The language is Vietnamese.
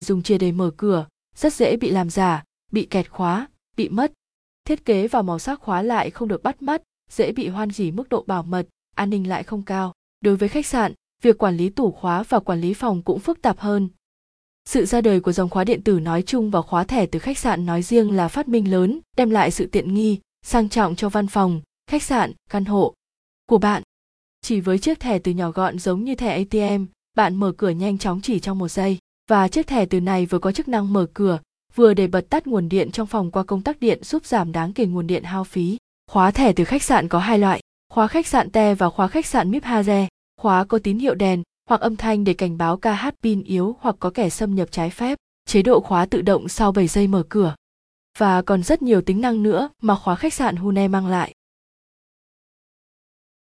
dùng chìa để mở cửa, rất dễ bị làm giả, bị kẹt khóa, bị mất. Thiết kế và màu sắc khóa lại không được bắt mắt, dễ bị hoan hỉ mức độ bảo mật, an ninh lại không cao. Đối với khách sạn, việc quản lý tủ khóa và quản lý phòng cũng phức tạp hơn. Sự ra đời của dòng khóa điện tử nói chung và khóa thẻ từ khách sạn nói riêng là phát minh lớn, đem lại sự tiện nghi, sang trọng cho văn phòng, khách sạn, căn hộ. Của bạn, chỉ với chiếc thẻ từ nhỏ gọn giống như thẻ atm bạn mở cửa nhanh chóng chỉ trong một giây và chiếc thẻ từ này vừa có chức năng mở cửa vừa để bật tắt nguồn điện trong phòng qua công tắc điện giúp giảm đáng kể nguồn điện hao phí. Khóa thẻ từ khách sạn có hai loại, khóa khách sạn Te và khóa khách sạn Mip Haze. Khóa có tín hiệu đèn hoặc âm thanh để cảnh báo ca hát pin yếu hoặc có kẻ xâm nhập trái phép, chế độ khóa tự động sau 7 giây mở cửa. Và còn rất nhiều tính năng nữa mà khóa khách sạn Hune mang lại.